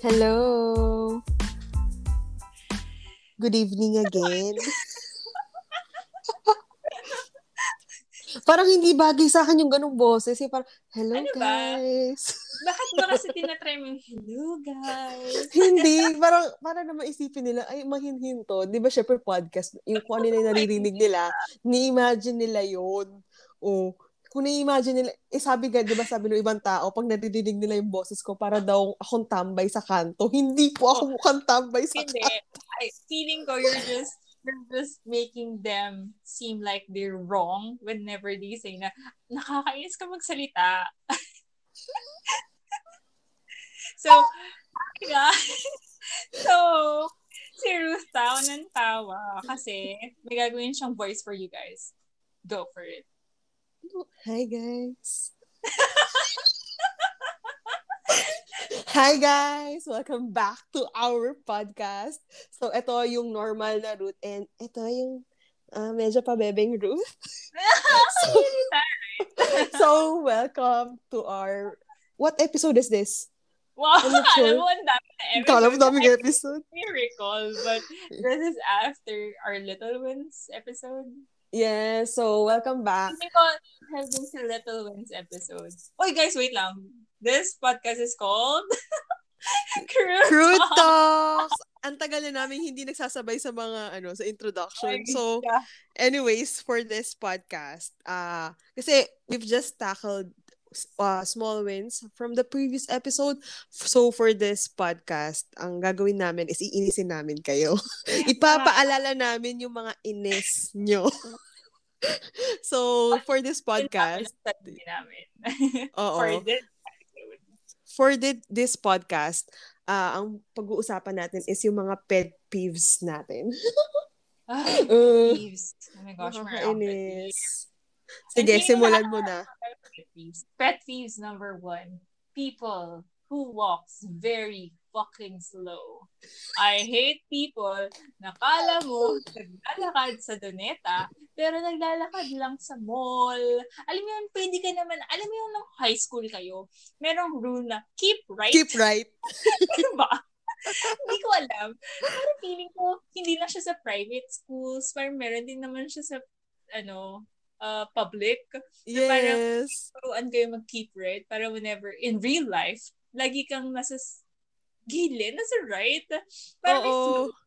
Hello. Good evening again. parang hindi bagay sa akin yung ganong boses. Eh, parang, hello Ano ba? guys. Bakit ba kasi tinatry mo yung, hello guys? hindi. Parang, parang naman isipin nila, ay, mahinhin to. Di ba, syempre podcast, yung kung ano na yung naririnig nila, ni-imagine nila yun. O, kung na-imagine nila, eh sabi nga, di ba sabi ng ibang tao, pag naririnig nila yung boses ko, para daw akong tambay sa kanto. Hindi po ako mukhang tambay sa Hindi. kanto. I, feeling ko you're just you're just making them seem like they're wrong whenever they say na nakakainis ka magsalita. so, yeah. so, si Ruth tawa ng tawa kasi may gagawin siyang voice for you guys. Go for it. Hi, guys. Hi guys! Welcome back to our podcast. So, ito yung normal na route and ito yung uh, medyo pabebeng route. so, so, welcome to our... What episode is this? Wow, not sure. alam mo, ang dami na episode. Kala mo daming episode. I recall, but this is after our Little Wins episode. Yeah, so welcome back. Hindi ko been sa Little Wins episode. Oy, guys, wait lang. This podcast is called Crude, Crude Talk. Talks! Ang tagal na namin hindi nagsasabay sa mga ano sa introduction. So, Yeah. anyways, for this podcast, uh, kasi we've just tackled uh, small wins from the previous episode. So, for this podcast, ang gagawin namin is iinisin namin kayo. Ipapaalala namin yung mga inis nyo. so, for this podcast, oo. For this episode. for thi- this podcast, ah ang pag-uusapan natin is yung mga pet peeves natin. Ah, Uh, peeves. Oh my gosh. Nakakainis. Sige, simulan mo na. Pet peeves. Pet peeves number one. People who walks very fucking slow. I hate people na kala mo naglalakad sa Doneta pero naglalakad lang sa mall. Alam mo yun, pwede ka naman, alam mo yun, nung high school kayo, merong rule na keep right. Keep right. ba? hindi ko alam. Pero feeling ko, hindi lang siya sa private schools. Parang meron din naman siya sa, ano, uh, public. parang- Yes. Turuan kayo mag-keep right para whenever, in real life, lagi kang nasa gilid, nasa right. Para may slow. Oo.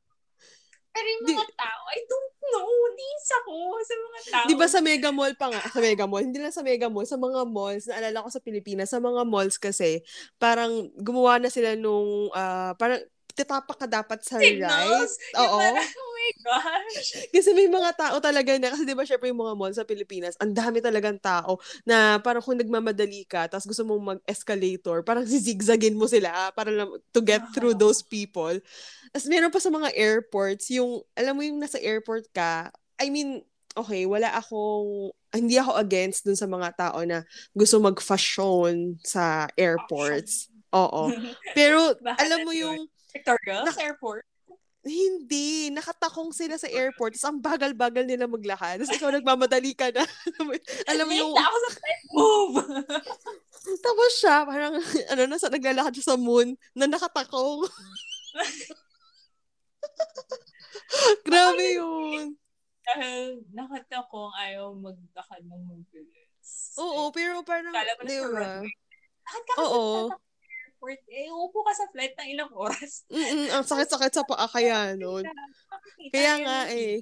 Pero yung Di- mga tao, I don't know. Dis ako sa mga tao. Di ba sa Mega Mall pa nga? Sa Mega Mall. Hindi lang sa Mega Mall. Sa mga malls, naalala ko sa Pilipinas, sa mga malls kasi, parang gumawa na sila nung, ah, parang titapak ka dapat sa Signals? right. Oo. parang, oh my gosh. Kasi may mga tao talaga na, kasi di ba syempre yung mga mall sa Pilipinas, ang dami talagang tao na parang kung nagmamadali ka, tapos gusto mong mag-escalator, parang zigzagin mo sila para lang, to get through Oo. those people. Tapos meron pa sa mga airports, yung, alam mo yung nasa airport ka, I mean, okay, wala akong, hindi ako against dun sa mga tao na gusto mag-fashion sa airports. Oo. Pero, alam mo yun? yung, Victoria, Nak- sa airport. hindi, nakatakong sila sa airport. Tapos ang bagal-bagal nila maglakad. Tapos ikaw nagmamadali ka na. Alam mo yung, na ako sa. Move! tapos siya, parang, ano, nasa, naglalakad siya sa moon na nakatakong. Grabe yun. Dahil nakita kong ayaw maglakad ng mabilis. Oo, pero parang, Kala mo na sa. Lakad ka Oo. sa airport. Eh, upo ka sa flight ng ilang oras. Mm-mm, ang sakit-sakit sa paa kaya nun. Kaya nga ng eh.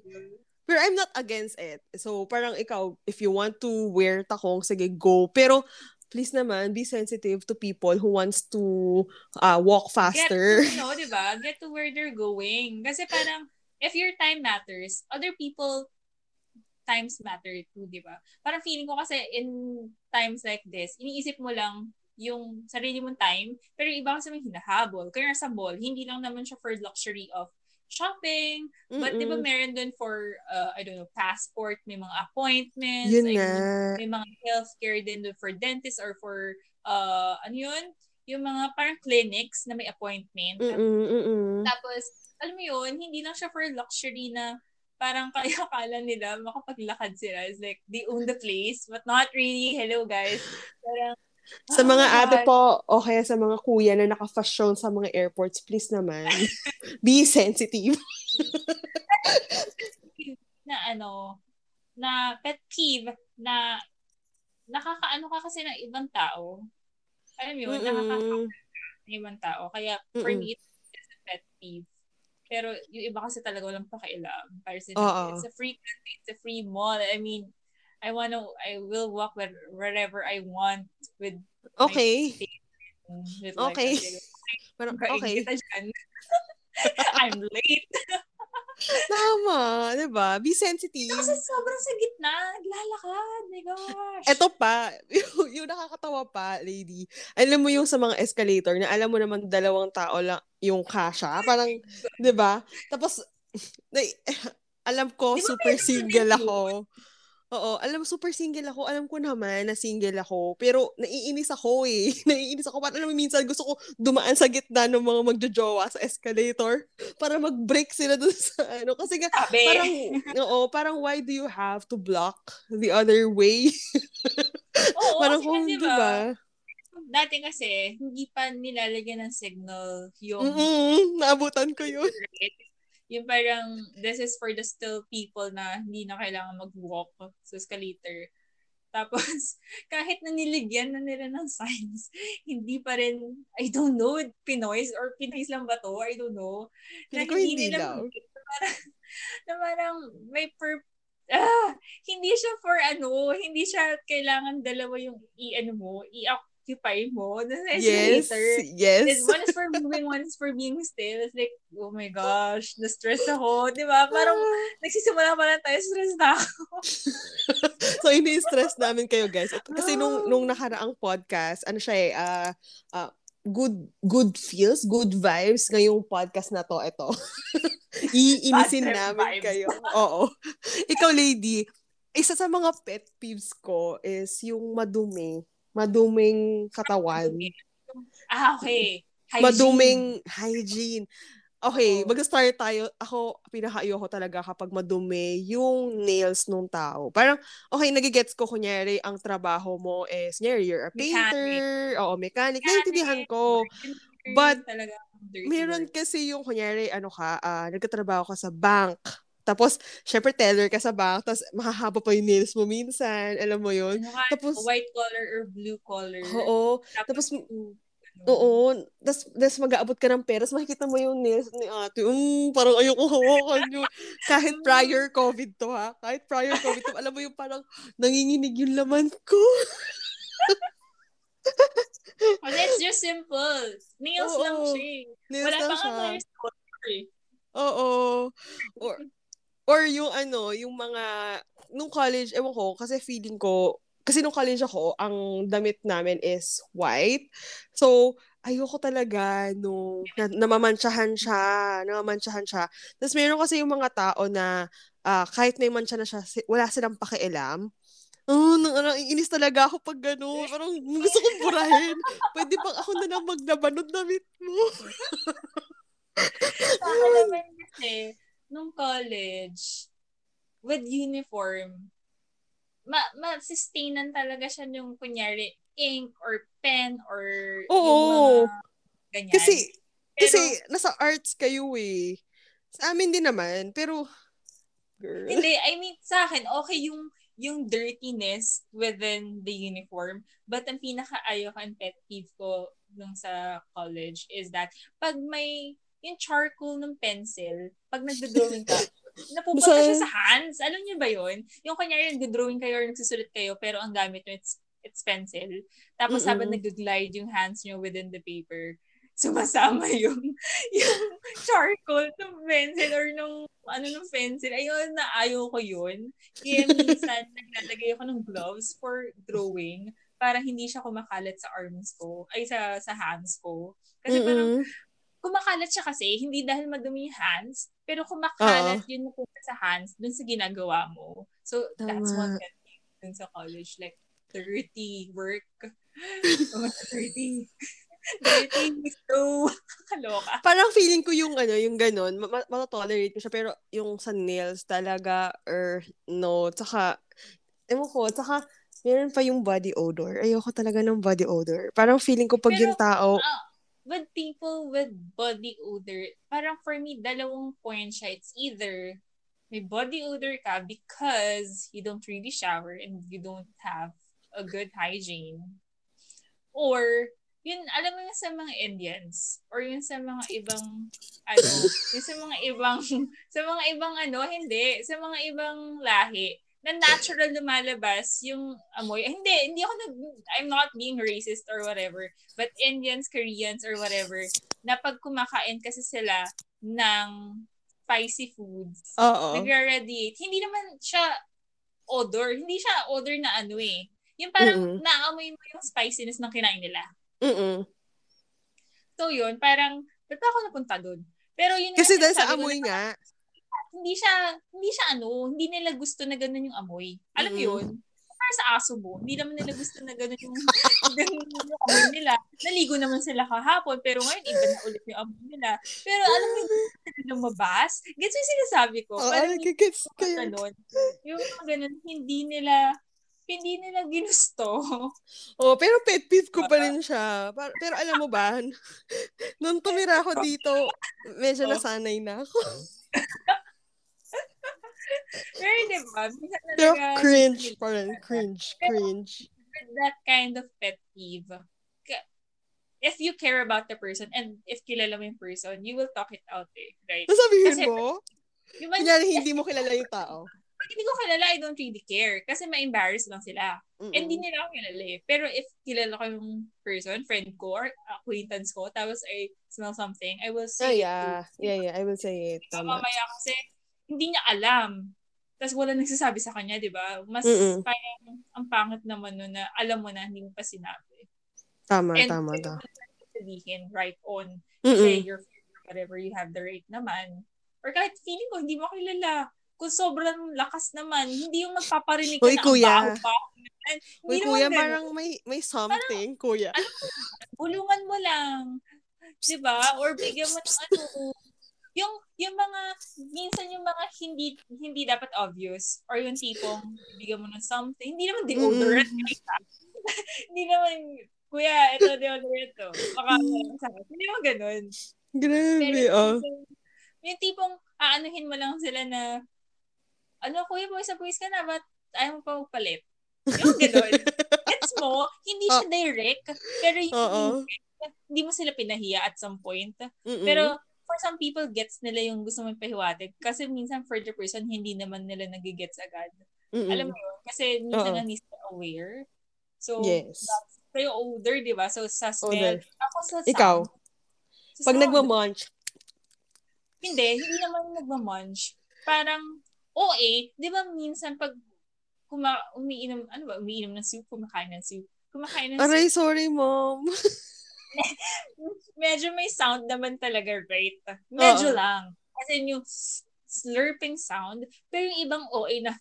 Pero I'm not against it. So, parang ikaw, if you want to wear takong, sige, go. Pero, please naman, be sensitive to people who wants to uh, walk faster. Get to, know, di ba? Get to where they're going. Kasi parang, if your time matters, other people times matter too, di ba? Parang feeling ko kasi in times like this, iniisip mo lang yung sarili mong time, pero yung iba kasi may hinahabol. Kaya sa mall, hindi lang naman siya for luxury of shopping, but di ba Mm-mm. meron dun for, uh, I don't know, passport, may mga appointments, Yun I na. may mga healthcare din dun for dentist or for, uh, ano yun? Yung mga parang clinics na may appointment. Mm-mm, mm-mm. Tapos, alam mo yun, hindi lang siya for luxury na parang kaya kala nila makapaglakad sila. It's like, they own the place, but not really. Hello, guys. Parang, Sa mga Oh, ate God. po, o kaya sa mga kuya na naka-fashion sa mga airports, please naman, be sensitive. na ano, na pet peeve na nakakaano ka kasi ng ibang tao. Alam mo yun, nakaka- Mm-mm. ng ibang tao. Kaya for Mm-mm. me, it's a pet peeve. Pero yung iba kasi talaga walang pakialam. Para sa it's a free country, it's a free mall. I mean, I wanna, I will walk where, wherever I want with Okay. with like, Okay. Parang, Kain okay. I'm late. Tama, di ba? Be sensitive. Kasi sobrang sa gitna. Naglalakad. My gosh. Eto pa, yung, yung nakakatawa pa, lady. Alam mo yung sa mga escalator na alam mo naman dalawang tao lang yung kasha. Parang, di ba? Tapos, na, alam ko, Di ba super single ako. Oo, alam super single ako. Alam ko naman na single ako. Pero naiinis ako eh. naiinis ako. Parang alam minsan gusto ko dumaan sa gitna ng mga magjojowa sa escalator para mag-break sila dun sa ano. Kasi nga, Sabi. parang, oo, parang why do you have to block the other way? Oo, parang kung, di ba? Dati kasi, hindi pa nilalagyan ng signal yung Mm-mm, naabutan ko yun. Yung parang, this is for the still people na hindi na kailangan mag-walk sa escalator. Tapos, kahit na niligyan na nila ng signs, hindi pa rin, I don't know, Pinoys or Pinoys lang ba to? I don't know. Hindi ko hindi lang. na parang, na parang may per, ah, hindi siya for ano, hindi siya kailangan dalawa yung i-ano mo, i-occupy mo dun sa Yes, yes. This one is for moving, one is for being still. It's like, oh my gosh, na-stress ako. Di ba? Parang nagsisimula pa lang tayo, stress na ako. so, ini-stress namin kayo, guys. Kasi nung, nung nakaraang podcast, ano siya eh, ah, ah, good good feels, good vibes ngayong podcast na to, ito. Iinisin namin vibes. kayo. Oo. Ikaw, lady, isa sa mga pet peeves ko is yung madumi. Maduming katawan. Ah, okay. Hygiene. Maduming hygiene. Okay, Oo. mag-start tayo. Ako, pinaka-ayoko talaga kapag madumi yung nails nung tao. Parang, okay, nagigets ko, kunyari, ang trabaho mo is, kunyari, you're a painter, oo, mechanic, naiintindihan ko. Dirty But, talaga, Meron kasi yung, kunyari, ano ka, ah, nagkatrabaho ka sa bank. Tapos, syempre, teller ka sa bank, tapos mahahaba pa yung nails mo minsan, alam mo yun. Ano Tapos, white collar or blue collar. oo, Tapos, tapos, Oo. Tapos, tapos mag-aabot ka ng pera, makikita mo yung nails ni ate. Um, parang ayoko hawakan yun. Kahit prior COVID to ha. Kahit prior COVID to. Alam mo yung parang nanginginig yung laman ko. Kasi it's just simple. Nails Oo. lang siya. eh. Nails Wala lang pa siya. Oo. Or, or yung ano, yung mga, nung college, ewan ko, kasi feeling ko, kasi nung college ako, ang damit namin is white. So, ayoko talaga nung na, namamantsahan siya, namamantsahan siya. Tapos meron kasi yung mga tao na ah, kahit may mantsa na siya, si- wala silang pakialam. Oh, nang, nang, inis talaga ako pag gano'n. Parang gusto kong burahin. Pwede bang ako na lang maglaban ng damit mo? Sa akin naman kasi, nung college, with uniform, ma ma-sustainan talaga siya yung kunyari ink or pen or Oo. yung mga ganyan. Kasi, Pero- kasi nasa arts kayo eh. Sa amin din naman, pero, girl. Hindi, I mean, sa akin, okay yung yung dirtiness within the uniform. But ang pinaka-ayaw and pet peeve ko nung sa college is that pag may yung charcoal ng pencil, pag nagdo-drawing ka, napupunta Basta- siya sa hands. Alam niyo ba yun? Yung kunyari nagdo-drawing kayo or nagsusulit kayo pero ang gamit nyo it's, it's pencil. Tapos Mm-mm. habang nag-glide yung hands nyo within the paper, sumasama yung yung charcoal ng pencil or nung ano ng pencil. Ayun, na ayaw ko yun. Kaya minsan naglalagay ako ng gloves for drawing para hindi siya kumakalat sa arms ko, ay sa sa hands ko. Kasi parang Mm-mm. Kumakalat siya kasi, hindi dahil madumi yung hands, pero kumakalat yun napunta sa hands dun sa ginagawa mo. So, that's one Tama. pet peeve dun sa college. Like, dirty work. oh, dirty. dirty. So, kaloka. Parang feeling ko yung ano, yung ganun, ma- ma- matotolerate ko siya, pero yung sa nails talaga, or no, tsaka, ewan ko, tsaka, Meron pa yung body odor. Ayoko talaga ng body odor. Parang feeling ko pag Pero, yung tao, ah, with people with body odor, parang for me, dalawang point siya. It's either may body odor ka because you don't really shower and you don't have a good hygiene. Or, yun, alam mo yun sa mga Indians, or yun sa mga ibang, ano, yun sa mga ibang, sa mga ibang ano, hindi, sa mga ibang lahi, na natural lumalabas yung amoy. Hindi, hindi ako nag, I'm not being racist or whatever, but Indians, Koreans, or whatever, na pag kumakain kasi sila ng spicy foods, oo. nag-radiate. Hindi naman siya odor. Hindi siya odor na ano eh. Yung parang Mm-mm. naamoy mo yung spiciness ng kinain nila. Mm-mm. So yun, parang, ba't ba ako napunta doon? Pero yun Kasi dahil sa amoy na nga. Hindi siya, hindi siya ano, hindi nila gusto na ganun yung amoy. Alam mo Mm-mm. yun? Para sa aso mo, hindi naman nila gusto na ganun yung, ganun yung amoy nila. Naligo naman sila kahapon, pero ngayon iba na ulit yung amoy nila. Pero alam mo yung lumabas? Gets yung sinasabi ko? Oo, Parang nagigets yung ko yun. yung mga ganun, hindi nila, hindi nila ginusto. Oh, pero pet peeve ko pa rin siya. Par- pero alam mo ba, nung tumira ako dito, medyo Oh. nasanay na ako. Pero di ba? Minsan Pero cringe pa rin. Cringe. Cringe. with that kind of pet peeve, if you care about the person and if kilala mo yung person, you will talk it out eh, right? Nasabihin Kasi- mo, Yung man, hindi mo kilala yung tao. pag hindi ko kilala, I don't really care. Kasi ma-embarrass lang sila. Mm-mm. And hindi nila ako kilala eh. Pero if kilala ko yung person, friend ko, or acquaintance ko, tapos I smell something, I will say it yeah. Yeah, yeah. I will say it. Tama. mamaya kasi, hindi niya alam. Tapos wala nagsasabi sa kanya, di ba? Mas Mm-mm. parang ang pangit naman nun na alam mo na hindi mo pa sinabi. Tama, And tama, na sabihin right on. Say your whatever, you have the right naman. Or kahit feeling ko, hindi mo kilala. Kung sobrang lakas naman, hindi yung magpaparinig ka Uy, na kuya. ang. Hindi Uy, kuya, ganun. parang may, may something, kuya. bulungan mo lang. 'Di ba? Or bigyan mo ng ano, yung yung mga minsan yung mga hindi hindi dapat obvious or yung tipong bigyan mo ng something, hindi naman deodorant. hindi naman kuya, ito deodorant to. Baka sa Hindi naman ganun. Grabe, oh. yung, tipong aanuhin mo lang sila na ano, kuya, boys sa boys ka na, ba't ayaw mo pa magpalit? Yung ganun. Gets mo? Hindi siya direct, pero yung hindi mo sila pinahiya at some point. Mm-mm. Pero for some people, gets nila yung gusto mong pahiwatig. Kasi minsan for the person, hindi naman nila nagigets agad. Mm-mm. Alam mo yun? Kasi minsan hindi sila aware. So, Yes. that's yung odor, di ba? So, sa smell. Odor. Ako sa sound. Ikaw? Sa Pag sound. nagmamunch, Hindi, hindi naman nagmamunch. Parang, OA, di ba minsan pag kuma umiinom, ano ba, umiinom ng soup, kumakain ng soup. Kumakain ng soup. aray, sorry, mom. medyo may sound naman talaga, right? Medyo Oo. lang. As in yung slurping sound. Pero yung ibang OA na,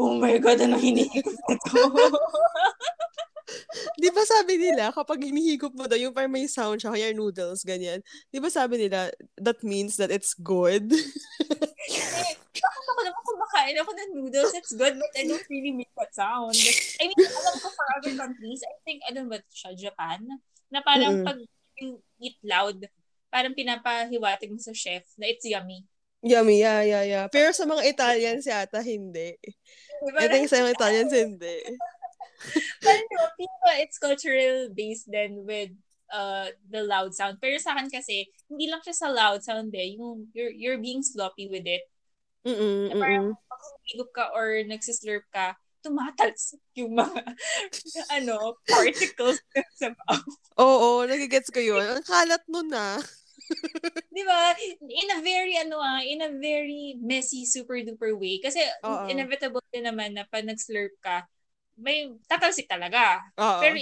oh my God, anong hinihigop ito? Di ba sabi nila, kapag hinihigop mo daw, yung parang may sound siya, kaya noodles, ganyan. Di ba sabi nila, that means that it's good? eh, bakit ako naman kumakain ako ng noodles? It's good, but I don't really make that sound. I mean, alam ko for other countries, I think, ano ba siya, Japan? Na parang Mm-mm. pag eat loud, parang pinapahiwatig mo sa chef na it's yummy. Yummy, yeah, yeah, yeah. Pero sa mga Italians yata, hindi. Diba? I think sa mga Italians, hindi. Parang people, it's cultural based then with uh the loud sound. Pero sa akin kasi, hindi lang siya sa loud sound eh. Yung, you're, you're being sloppy with it. Mm-mm, Na parang mm-mm. pag ka or nagsislurp ka, tumatalsik yung mga ano, particles sa mouth. Oo, nagigets ko yun. Ang kalat nun ah. Di ba? In a very, ano ah, in a very messy, super duper way. Kasi Oo. inevitable din naman na pag nag-slurp ka, may tatalsik talaga. Oo. Pero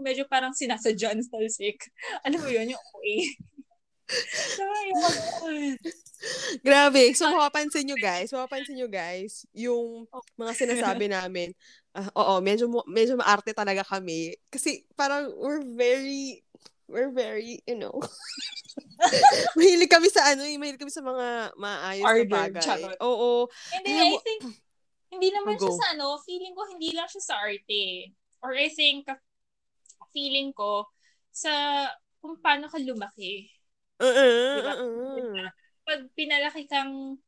medyo parang sinasadya ng talsik. Alam mo yun, yung OA. Grabe. So, mapapansin nyo guys, mapapansin nyo guys, yung mga sinasabi namin, ah, oo, medyo, medyo maarte talaga kami. Kasi parang we're very, we're very, you know, mahilig kami sa ano, eh, mahilig kami sa mga maayos na Ardor, bagay. charot. Oo. And then, I think, Hindi naman Go. siya sa ano, feeling ko hindi lang siya sa arte. Or I think, feeling ko sa kung paano ka lumaki. Uh-uh, Diba? uh-uh. Pag pinalaki kang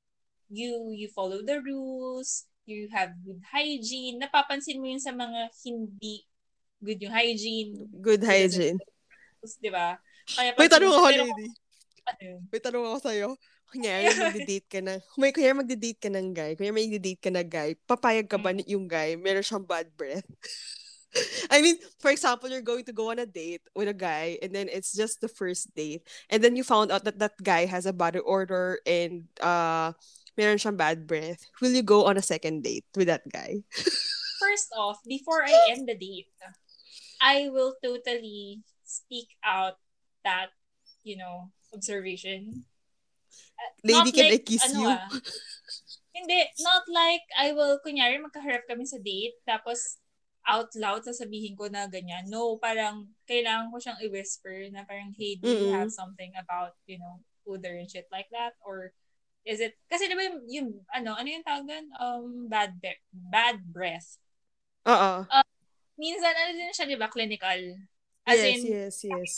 you you follow the rules, you have good hygiene, napapansin mo yun sa mga hindi good yung hygiene. Good hygiene. Di ba? Kaya May tanong ako, lady. ano? May tanong ako sa'yo. Kunyari, magdi-date ka na. Kunyari, kunyari magdi-date ka ng guy. Kunyari, may date ka na guy. Papayag ka ba Mm. yung guy? Meron siyang bad breath. I mean, for example, you're going to go on a date with a guy and then it's just the first date. And then you found out that that guy has a body odor and uh, meron siyang bad breath. Will you go on a second date with that guy? First off, before I end the date, I will totally speak out that, you know, observation. Uh, Lady, can I kiss ano you? ah, hindi, not like I will, kunyari, magkaharap kami sa date, tapos out loud sasabihin ko na ganyan. No, parang kailangan ko siyang i-whisper na parang, hey, do you Mm-mm. have something about, you know, odor and shit like that? Or is it, kasi diba yung, yung ano, ano yung tawag doon? Um, bad, be- bad breath. Oo. Minsan, ano din siya, di ba, clinical. As Yes, in, yes, yes.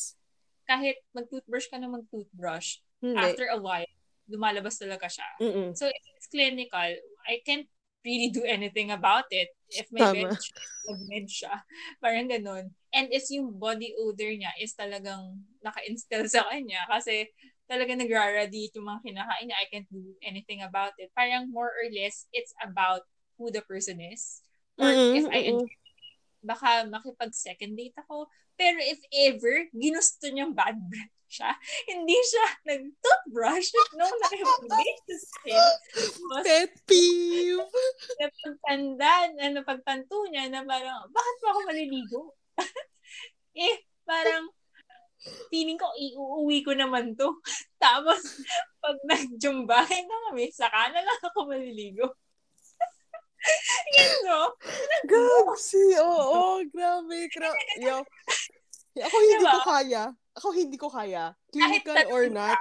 kahit mag-toothbrush ka na mag-toothbrush, Hindi. after a while, lumalabas talaga siya. Mm-mm. So, if it's clinical, I can't really do anything about it. If may Tama. siya, mag-med siya. Parang ganun. And if yung body odor niya is talagang naka-instill sa kanya kasi talaga nagra-radiate yung mga kinakain niya, I can't do anything about it. Parang more or less, it's about who the person is. Or Mm-mm, if I enjoy baka makipag-second date ako. Pero if ever, ginusto niyang bad breath siya, hindi siya nag-toothbrush sa akin. Tapos, Pet peeve. napagtandaan, na napagtanto niya na parang, bakit pa ako maliligo? eh, parang, feeling ko, iuuwi ko naman to. Tapos, pag nag-jumbahin na kami, saka na lang ako maliligo. Yan, no? Gagsi, oo, grabe, grabe. Yo, ako hindi Diba? ko kaya. Ako hindi ko kaya. Clinical or not.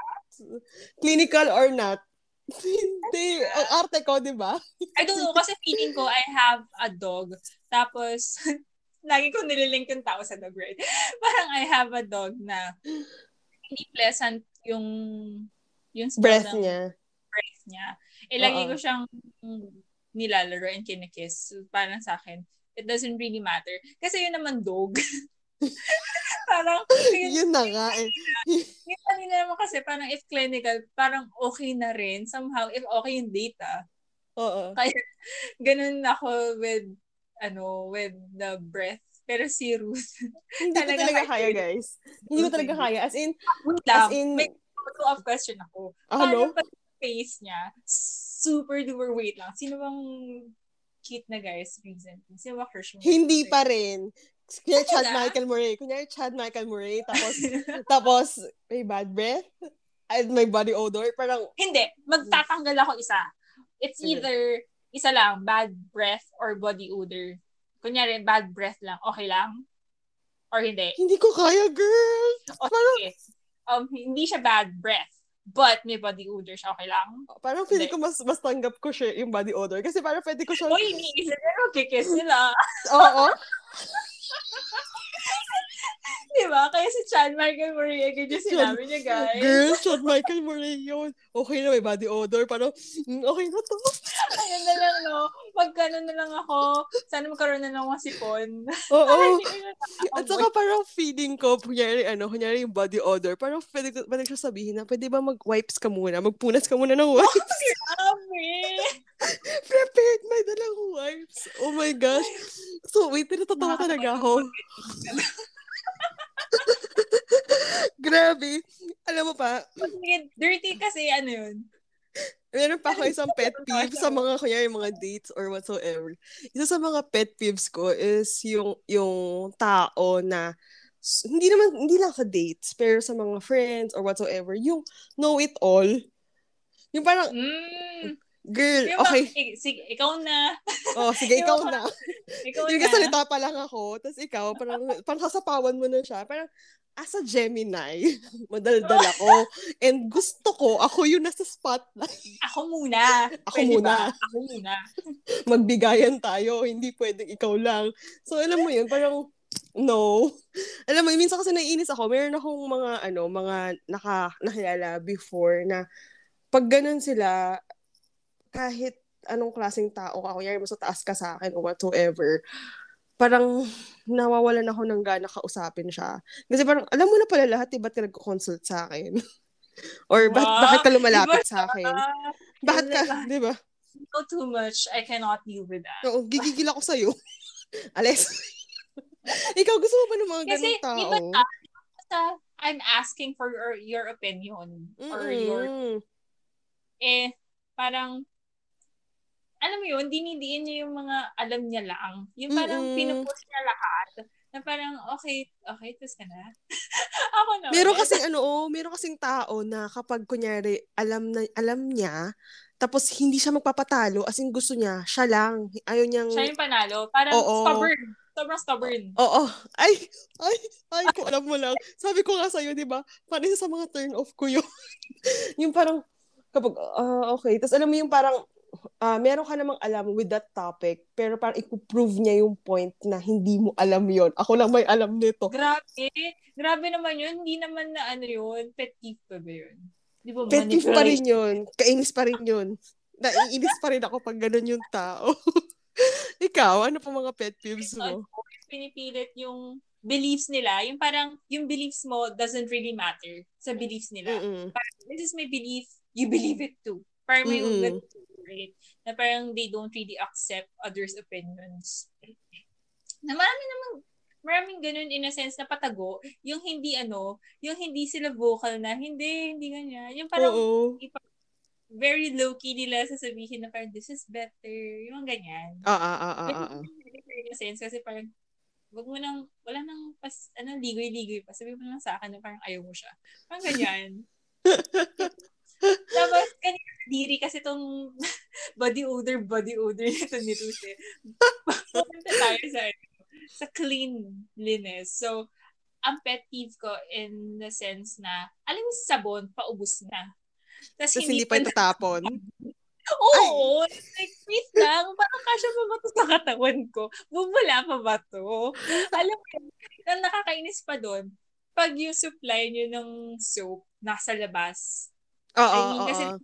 Clinical or not. hindi. Ang arte ko, di ba? I don't know, kasi feeling ko, I have a dog. Tapos, lagi ko nililink yung tao sa dog, right? Parang I have a dog na hindi pleasant yung yung Breath ng niya. breath niya. Eh, lagi ko siyang nilalaro and kinikiss. So, parang sa akin, it doesn't really matter. Kasi yun naman dog. parang, yun, Yun na nga eh. yun kanina naman kasi, parang if clinical, parang okay na rin. Somehow, if okay yung data, Oo. ganun ako with ano with the breath pero si Ruth Hindi ko Talaga talaga kaya kaya, guys. Hindi ko talaga kaya. As in, wait as in, may follow-up question ako ano? paano pag face niya super duper wait lang sino bang cute na guys recently sino ba crush mo Hindi pa rin. Kunyari Chad? Michael Murray. Kunyari Chad Michael Murray. Tapos, tapos, may bad breath. And may body odor. Parang, hindi magtatanggal ako isa it's either isa lang bad breath or body odor kunyari bad breath lang okay lang or hindi hindi ko kaya, girl. Parang, okay um hindi siya bad breath but may body odor siya okay lang parang feeling Hindi. ko mas, mas tanggap ko siya yung body odor. Kasi parang pwede ko siya, Uy, iniisip na magkikiss sila. oo. Di ba? Kaya si Chan Michael Murray, agad yung sinabi niya, guys. Girl, Chad Michael Murray yun. Okay na, may body odor. Parang, mm, okay na to. Ayun na lang, no? Magkano na lang ako. Sana magkaroon na lang sipon. Oo. Na At saka parang feeling ko, kunyari, ano, kunyari yung body odor, parang pwede, ko- pwede ko sabihin na, pwede ba mag-wipes ka muna? Magpunas ka muna ng wipes? Grabe. Prepared my dalang wipes. Oh my gosh. So, wait, natatawa talaga ako. Grabe. Alam mo pa, Dirty kasi, ano yun? meron pa ako isang pet peeve sa mga, kunyari, mga dates or whatsoever. Isa sa mga pet peeves ko is yung, yung tao na hindi naman, hindi lang sa dates, pero sa mga friends or whatsoever, yung know it all. Yung parang, Mm. Girl, Yung okay. eh, sige, ikaw na. Oh, sige, Yung ikaw na. Ikaw Yung na. kasalita pa lang ako, tapos ikaw, parang, parang sasapawan mo na siya. Parang, as a Gemini, madaldal ako. And gusto ko, ako yung nasa spotlight. Ako muna. Ako Pwede muna. ba? Ako muna. Magbigayan tayo, hindi pwedeng ikaw lang. So, alam mo yun, parang, no. Alam mo, minsan kasi naiinis ako, meron akong mga, ano, mga naka, nakilala before na pag ganun sila, kahit anong klaseng tao ka, kunyari mas taas ka sa akin or whatsoever, parang nawawalan ako ng gana kausapin siya. Kasi parang, alam mo na pala lahat, eh, ba't ka nagko-consult sa akin? or ba- Wow. bakit ka lumalapit Diba? sa akin? Bakit ka, di ba? know too much. I cannot deal with that. Oo, gigigil ako sa'yo. Ales. Ikaw, gusto mo ba ng mga Kasi, ganong tao? di ba Basta, I'm asking for your, your opinion or your eh, parang, alam mo yun, dinidiin niya yung mga alam niya lang. Yung parang Mm-mm. pinupost niya lahat. Na parang, okay, okay, tapos ka na. Ako na. Meron kasing ano, oh, meron kasing tao na kapag kunyari alam na alam niya, tapos hindi siya magpapatalo, as in gusto niya, siya lang. Ayaw niyang Siya yung panalo. Parang Oo. stubborn. Sobrang stubborn. Oo. Ay, ay, ay, kung alam mo lang. Sabi ko nga sa'yo, di ba? Parang sa mga turn off ko yun. yung parang, kapag, ah, okay. Tapos alam mo yung parang, ah, meron ka namang alam with that topic, pero parang ipoprove niya yung point na hindi mo alam yon Ako lang may alam nito. Grabe. Grabe naman yun. Hindi naman na ano yun. Pet peeve pa ba yun? Di ba Pet peeve pa rin yun. Kainis pa rin yun. Naiinis pa rin ako pag ganun yung tao. Ikaw, ano pa mga pet peeves mo? Pinipilit yung beliefs nila. Yung parang, yung beliefs mo doesn't really matter sa beliefs nila. Mm-mm. this is my belief, you believe it too. Parang may Mm-mm. Right? Na parang they don't really accept others' opinions. Na marami namang, maraming ganun in a sense na patago, yung hindi ano, yung hindi sila vocal na, hindi, hindi ganyan. Yung parang Oo. very low-key nila sasabihin na parang this is better, yung ganyan. Ah, ah, ah. In a sense, kasi parang, wag mo nang, wala nang pas, ano, ligoy-ligoy pa. Sabi mo lang sa akin na parang ayaw mo siya. Parang ganyan. Tapos, kanina, diri kasi tong body odor, body odor nito ni eh. Pupunta tayo sa, ano, sa cleanliness. So, ang pet peeve ko in the sense na, alam mo, sa sabon, paubos na. Tapos, Tapos hindi pa itatapon. Oo! Like, wait lang. Parang kasya pa ba ito sa katawan ko? Bubula pa ba to? Alam mo ang nakakainis pa doon, pag yung supply nyo ng soap nasa labas. Oo, I mean, oo, kasi oo.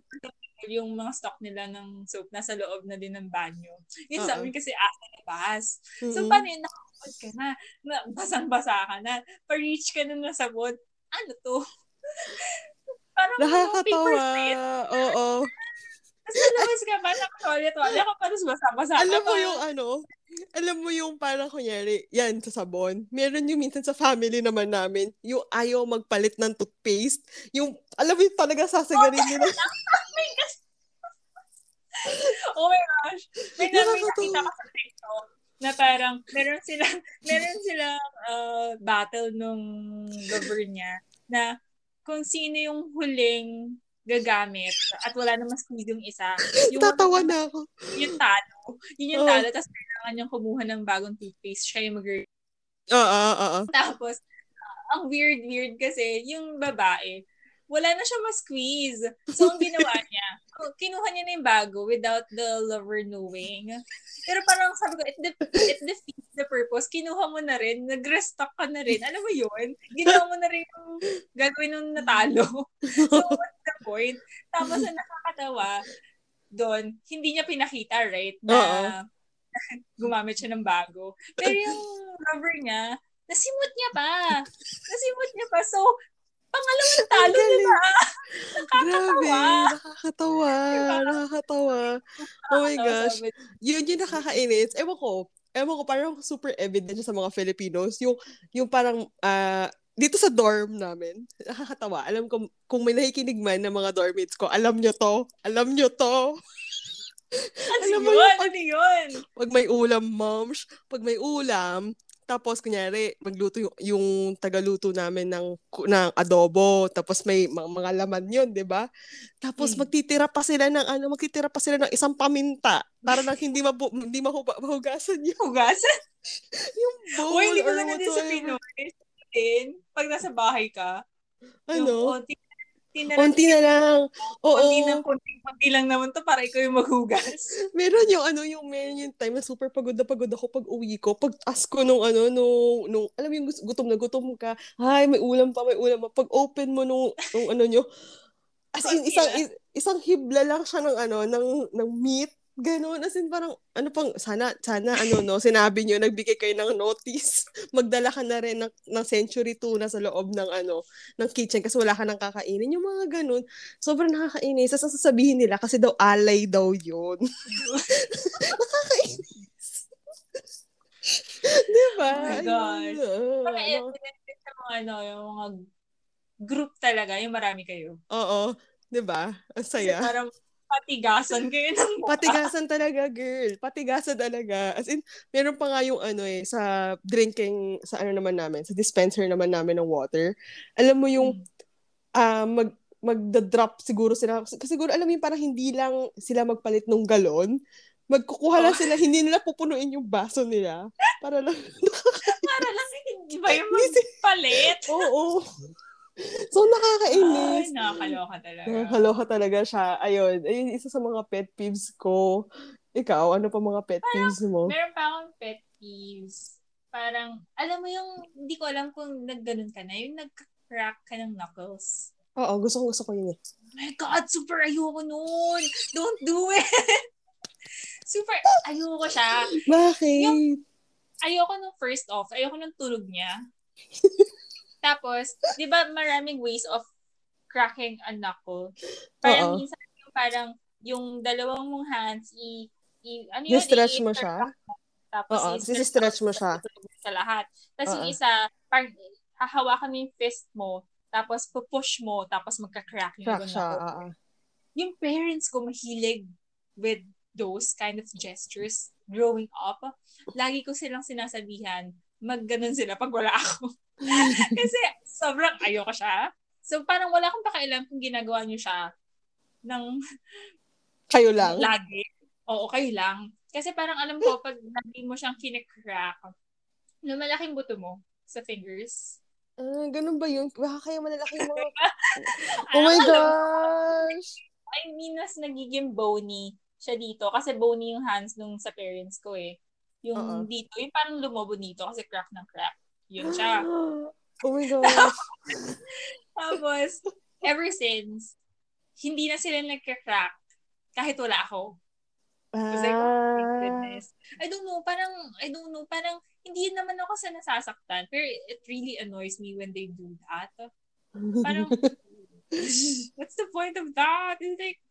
yung mga stock nila ng soap nasa loob na din ng banyo. Yung Oo. sa amin kasi asa labas. So, Mm-mm. paano yun? Nakakapag ka na. na basang-basa ka na. Pa-reach ka na na sabon. Ano to? Parang Nakakatawa. Oo. Tapos nalabas ka pa, nakatolya-tolya ka pa, tapos basa-basa ka Alam mo yung ano, alam mo yung parang kunyari, yan sa sabon. Meron yung minsan sa family naman namin, yung ayaw magpalit ng toothpaste. Yung, alam mo yung talaga sasagarin nila. Oh my gosh. May namin nakita ko sa TikTok na parang meron silang meron silang uh, battle nung lover niya na kung sino yung huling gagamit at wala namang squeeze yung isa. Yung, Tatawa na ako. yung talo. Yun yung talo. Tapos kailangan niyang kumuha ng bagong toothpaste. Siya yung mag Oo, oo, oo. Tapos, ang weird-weird kasi, yung babae, wala na siya ma-squeeze. So, ang ginawa niya, kinuha niya na yung bago without the lover knowing. Pero parang sabi ko, it, de- it defeats the purpose. Kinuha mo na rin, nag-restock ka na rin. Alam mo yun? Ginawa mo na rin yung gagawin nung natalo. So, what's the point? Tapos, ang nakakatawa, doon, hindi niya pinakita, right? Na gumamit siya ng bago. Pero yung lover niya, nasimot niya pa. Nasimot niya pa. So, pangalawang talo galing. pa. Grabe. Nakakatawa. Nakakatawa. Diba? Nakakatawa. Oh my gosh. Yun yung nakakainis. Ewan ko. Ewan ko, parang super evident sa mga Filipinos. Yung, yung parang, ah, dito sa dorm namin, nakakatawa. Alam ko, kung may nakikinig man ng mga dormmates ko, alam nyo to. Alam nyo to. Ano Alam mo yun? yung pag- Ano yun? Pag may ulam, moms, pag may ulam, Tapos, kunyari, magluto yung, yung tagaluto namin ng, ng adobo. Tapos, may mga, mga laman yun, di ba? Tapos, Hmm. magtitira pa sila ng, ano, magtitira pa sila ng isang paminta. Para lang hindi, mabu, hindi mahuba, mahugasan yung, Hugasan? yung bowl Uy, hindi ko or sa. Pinoy. Pag nasa bahay ka, yung Ano? konti, konti na lang, Konti na lang. Oo. konti na, lang naman to para ikaw yung maghugas. Meron yung ano yung meron yung time na super pagod na pagod ako pag uwi ko. Pag ask ko nung ano nung, nung alam mo yung gutom na gutom ka. Ay, may ulam pa, may ulam pa. Pag open mo nung, nung ano nyo, as in, isang, is- isang hibla lang siya ng ano, ng, ng meat. Ganon. As in, parang, ano pang, sana, sana, ano, no, sinabi nyo, nagbigay kayo ng notice. Magdala ka na rin ng, ng century tuna sa loob ng, ano, ng kitchen kasi wala ka nang kakainin. Yung mga ganon. Sobrang nakakainis. Tapos sasabihin nila kasi daw alay daw yun. nakakainis. Di ba? Oh my Ah, evident din sa mga, ano, yung mga group talaga, yung marami kayo. Oo. Di ba? Ang Kasi saya. parang patigasan kayo ng mukha. Patigasan talaga, girl. Patigasan talaga. As in, meron pa nga yung ano eh, sa drinking, sa ano naman namin, sa dispenser naman namin ng water. Alam mo yung, ah mag, magda-drop siguro sila. Kasi siguro, alam mo yung parang hindi lang sila magpalit ng galon. Magkukuha lang Oh. sila, hindi nila pupunuin yung baso nila. Para lang, Para lang hindi ba yung magpalit? oo. So, Ay, nakakainis. nakakaloka talaga. Nakakaloka talaga siya. Ayun, ayun, isa sa mga pet peeves ko. Ikaw, ano pa mga pet peeves mo? Meron pa akong pet peeves. Parang, alam mo yung, hindi ko alam kung nagganon ka na, yung nagka-crack ka ng knuckles. Oo, gusto ko, gusto ko yun eh. Oh my God, super ayoko nun. Don't do it. super ayoko siya. Bakit? Ayoko nung first off, ayoko nung tunog niya. Tapos, di ba maraming ways of cracking a knuckle? Parang Oo. minsan yung parang yung dalawang mong hands, i, i ano yun? I-stretch mo siya? Tapos, Oo, i-stretch mo siya. sa lahat. Tapos yung Oo. isa, parang hahawakan mo yung fist mo, tapos pupush mo, tapos magka-crack yung Crack siya, knuckle. oo. Yung parents ko mahilig with those kind of gestures growing up. Lagi ko silang sinasabihan, magganon sila pag wala ako. Kasi sobrang ayoko siya. So parang wala akong pakialam kung ginagawa niyo siya ng Kayo lang. lagi. Oo, kayo lang. Kasi parang alam ko, pag lagi mo siyang kinikrack, lumalaking buto mo sa fingers. Ah, ganun ba yun? Baka kaya malalaki mga... oh my gosh! I mean, mas nagiging bony siya dito. Kasi bony yung hands nung sa parents ko eh. Yung Oo. dito, yung parang lumobo dito kasi crack ng crack. Yun siya. oh my gosh. Tapos, ever since, hindi na sila nagka-crack kahit wala ako. Kasi like, oh my Ah. goodness. I don't know, parang, I don't know, parang, hindi naman ako sa nasasaktan. Pero it really annoys me when they do that. Parang, what's the point of that? It's like,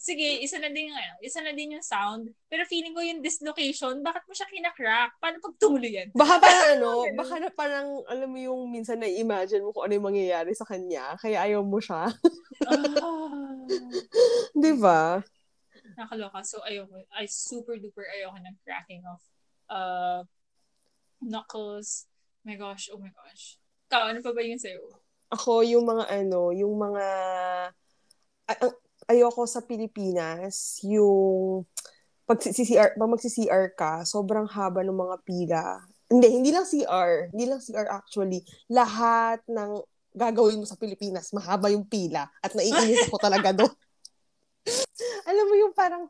sige, isa na din, yung, ano, isa na din yung sound. Pero feeling ko yung dislocation, bakit mo siya kinakrack? Paano pag tumulo yan? Baka parang ano, baka na parang, alam mo yung minsan na-imagine mo kung ano yung mangyayari sa kanya, kaya ayaw mo siya. Ah. Di ba? Nakaloka. So, ayoko. I super duper ayoko ng cracking of uh, knuckles. my gosh, oh my gosh. Ikaw, ano pa ba yun sa'yo? Ako, yung mga ano, yung mga, ang- ayoko sa Pilipinas, yung, pag CR, pag magsi-CR ka, sobrang haba ng mga pila. Hindi, hindi lang CR. Hindi lang CR actually. Lahat ng gagawin mo sa Pilipinas, mahaba yung pila. At naiinis ako talaga doon. Alam mo yung parang,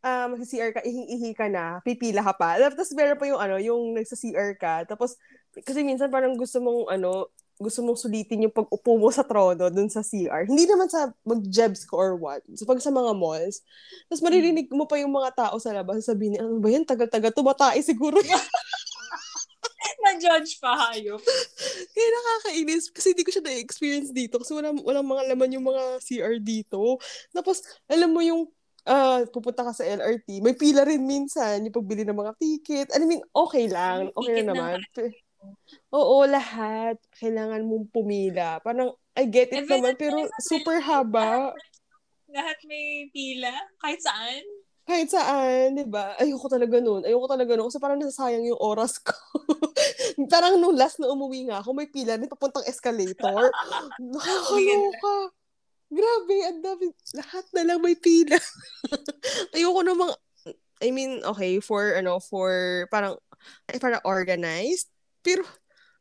ah magsi-CR ka, ihi-ihi ka na, pipila ka pa. Tapos meron pa yung ano, yung nagsa-CR ka. Tapos, kasi minsan parang gusto mong ano, gusto mong sulitin yung pag-upo mo sa trono dun sa CR. Hindi naman sa mag-jebs ko or what. So, pag sa mga malls. Tapos maririnig mo pa yung mga tao sa labas. Sabihin niya, ano ba yan? Tagal-tagal. Tumatay siguro yan. Na-judge pa, hayop. Kaya nakakainis. Kasi hindi ko siya na-experience dito. Kasi wala, walang mga laman yung mga CR dito. Tapos, alam mo yung ah pupunta ka sa LRT, may pila rin minsan yung pagbili ng mga ticket. I mean, okay lang. Okay Ticket ng naman. Pe- Oo, lahat. Kailangan mong pumila. Parang, I get it Even naman, pero super haba. Lahat may pila, kahit saan. kahit saan, di ba? Ayoko talaga nun. Ayoko talaga nun. Kasi parang nasasayang yung oras ko. parang nung last na umuwi nga ako, may pila na papuntang escalator. Nakakaloka. Grabe, ang dami. Lahat na lang may pila. Ayoko namang, I mean, okay, for, ano, for, parang, ay, parang organized. Pero,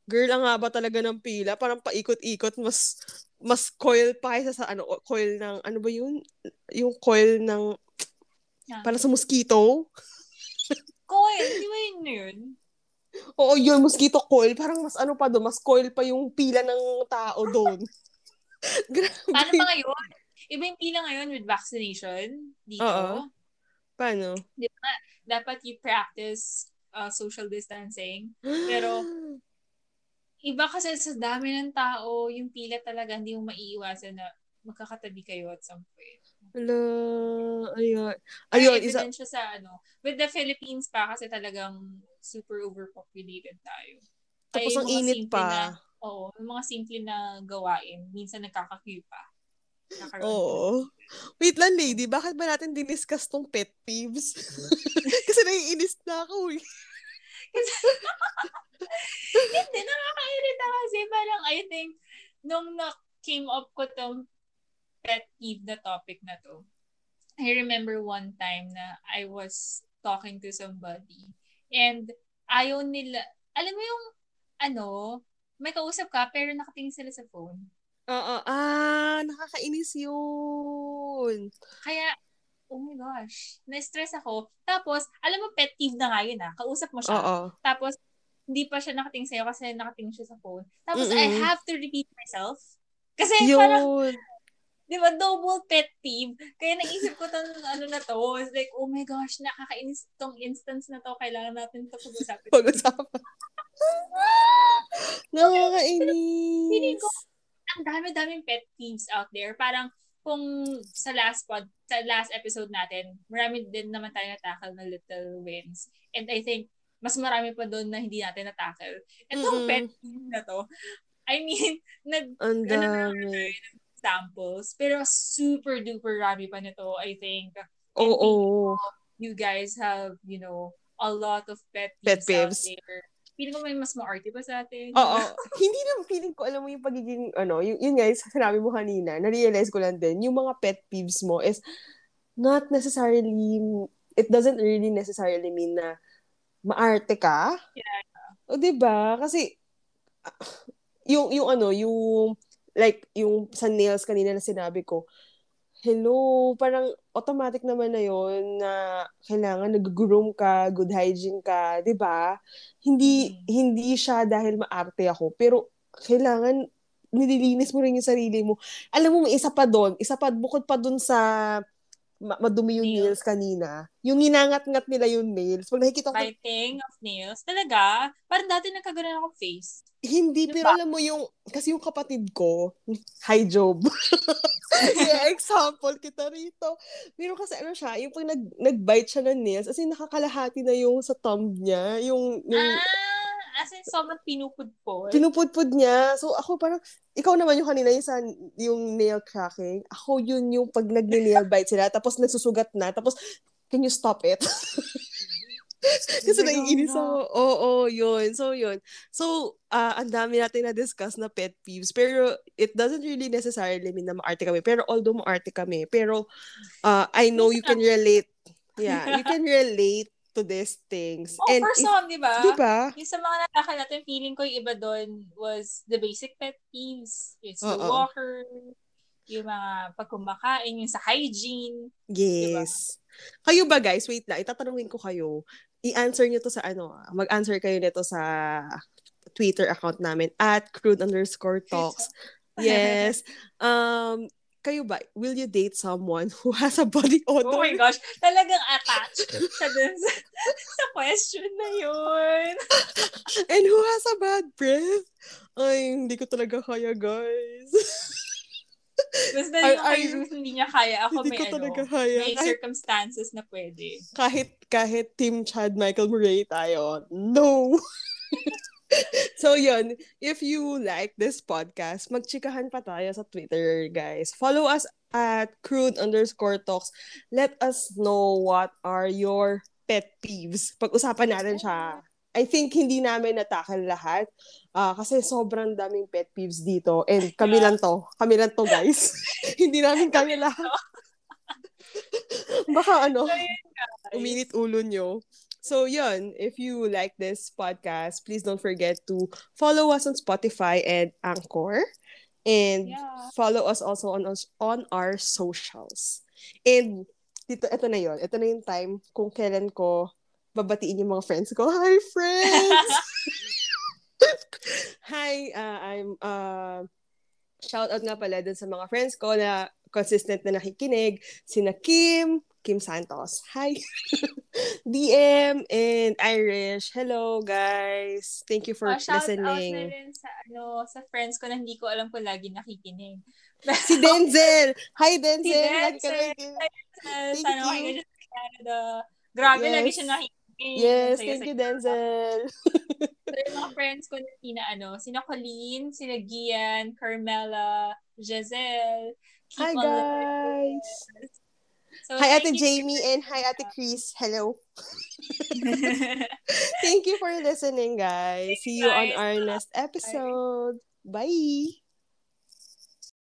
girl, ang haba talaga ng pila. Parang paikot-ikot, mas, mas coil pa kaysa sa, ano, coil ng, ano ba yun? Yung coil ng, Yeah. para sa mosquito. Coil, di ba yun yun? Oo, yun, mosquito coil. Parang mas ano pa doon, mas coil pa yung pila ng tao doon. Grabe. Paano ba ngayon? Iba yung pila ngayon with vaccination dito. Oo. Paano? Di ba? Dapat you practice uh, social distancing. Pero, iba kasi sa dami ng tao, yung pila talaga hindi mo maiiwasan na magkakatabi kayo at some point. Ala, ayun. Ayun, isa, siya sa ano. With the Philippines pa kasi talagang super overpopulated tayo. tapos Kaya ang init pa. Na, oo, mga simple na gawain, minsan nagkaka-queue pa. Oo. Wait lang, lady. Bakit ba natin diniscuss tong pet peeves? Kasi naiinis na ako eh. Hindi, nakakairita kasi parang I think nung na came up ko tong pet peeve na topic na to, I remember one time na I was talking to somebody and ayaw nila, alam mo yung ano, may kausap ka pero nakatingin sila sa phone. Oo. Ah, nakakainis yun. Kaya, oh my gosh, na-stress ako. Tapos, alam mo, pet peeve na nga yun ah. Kausap mo siya. Oo. Tapos, hindi pa siya nakatingin sa'yo kasi nakatingin siya sa phone. Tapos, Mm-mm. I have to repeat myself. Kasi parang, Yun. di ba, double pet peeve. Kaya naisip ko tong ano na to. It's like, oh my gosh, nakakainis tong instance na to. Kailangan natin to pag-usapin. Pag-usapan. Nakakainis. Feeling ko, ang dami-daming pet peeves out there. Parang, kung sa last pod, sa last episode natin, marami din naman tayo na-tackle na little wins. And I think, mas marami pa doon na hindi natin na-tackle. Itong Mm-mm. pet peeve na to, I mean, nag, ano na samples, pero super duper rami pa nito, I think. Oo. You guys have, you know, a lot of pet peeves, Pet peeves. out there. Feeling ko may mas maarte pa sa atin. Oo. Hindi na feeling ko, alam mo yung pagiging, ano, yun, yun guys, sinabi mo kanina, na-realize ko lang din, yung mga pet peeves mo is not necessarily, it doesn't really necessarily mean na maarte ka. Yeah. O, di ba? Kasi, ah, yung, yung ano, yung, like, yung sa nails kanina na sinabi ko, hello, parang automatic naman na yon na kailangan nag-groom ka, good hygiene ka, 'di ba? Hindi Mhm. hindi siya dahil maarte ako, pero kailangan nililinis mo rin yung sarili mo. Alam mo, may isa pa doon, isa pa bukod pa doon sa madumi yung Nails. nails kanina. Yung ginangat-ngat nila yung nails. Pag nakikita ko, Biting of nails. Talaga? Parang dati nagkagano'n ako face. hindi, Yung pero alam mo yung, kasi yung kapatid ko, hi Job. yeah, example kita rito. Pero kasi ano siya, yung pag nag, nag-bite siya ng nails, as in nakakalahati na yung sa thumb niya, yung, yung Ah, as in sobrang pinupudpod. pinupudpud niya. So ako parang, ikaw naman yung kanina yung, sa, yung nail cracking. Ako yun yung pag nag-nail bite sila, tapos nagsusugat na, tapos, can you stop it? Kasi naiinis oh, ako. Oo, yun. So, yun. So, ah ang dami natin na-discuss na pet peeves. Pero, it doesn't really necessarily mean na maarte kami. Pero, although maarte kami, pero, ah I know you can relate. Yeah, you can relate to these things. Oh, And for some, di ba? Di ba? Yung sa mga natakal natin, feeling ko yung iba doon was the basic pet peeves. It's the Oo. walker, yung mga pagkumakain, yung sa hygiene. Yes. Kayo ba guys, wait lang, itatanungin ko kayo. I-answer nyo to sa ano, ah, mag-answer kayo nito sa Twitter account namin at crude underscore talks. Yes. Um, kayo ba, will you date someone who has a body odor? Oh my gosh, talagang attached dun sa, sa question na yun. And who has a bad breath? Ay, hindi ko talaga kaya, guys. Basta yung kay ay, Ruth, hindi niya kaya. Ako hindi may ko ano, talaga kaya. may circumstances na pwede. kahit, kahit Team Chad Michael Murray tayo, no. so yun, if you like this podcast, magchikahan pa tayo sa Twitter, guys. Follow us at crude underscore talks. Let us know what are your pet peeves. Pag-usapan natin siya. I think hindi namin natakal lahat. Uh, kasi sobrang daming pet peeves dito. And kami lang to. Kami lang to, guys. hindi namin kami lahat. Baka ano, uminit ulo nyo. So, yun. If you like this podcast, please don't forget to follow us on Spotify and Anchor. And yeah. follow us also on, on our socials. And dito, ito na yon Ito na yung time kung kailan ko babatiin yung mga friends ko. Hi, friends! Hi, uh, I'm, uh, shout out nga pala dun sa mga friends ko na consistent na nakikinig. Sina Kim, Kim Santos. Hi. DM and Irish. Hello, guys. Thank you for shout listening. Shout out na rin sa, ano, sa friends ko na hindi ko alam kung lagi nakikinig. si Denzel. Hi, Denzel. Si Denzel. Thank Sana you. Sana Canada. Grabe, yes. lagi siya nakikinig. Yes, thank you, Denzel. so, yung mga friends ko na sina, ano, sina Colleen, sina Gian, Carmela, Giselle. Keep Hi, guys. Listening. So, hi, Ate Jamie, and hi, Ate Chris. Hello. Thank you for listening, guys. See you on our next episode. Bye.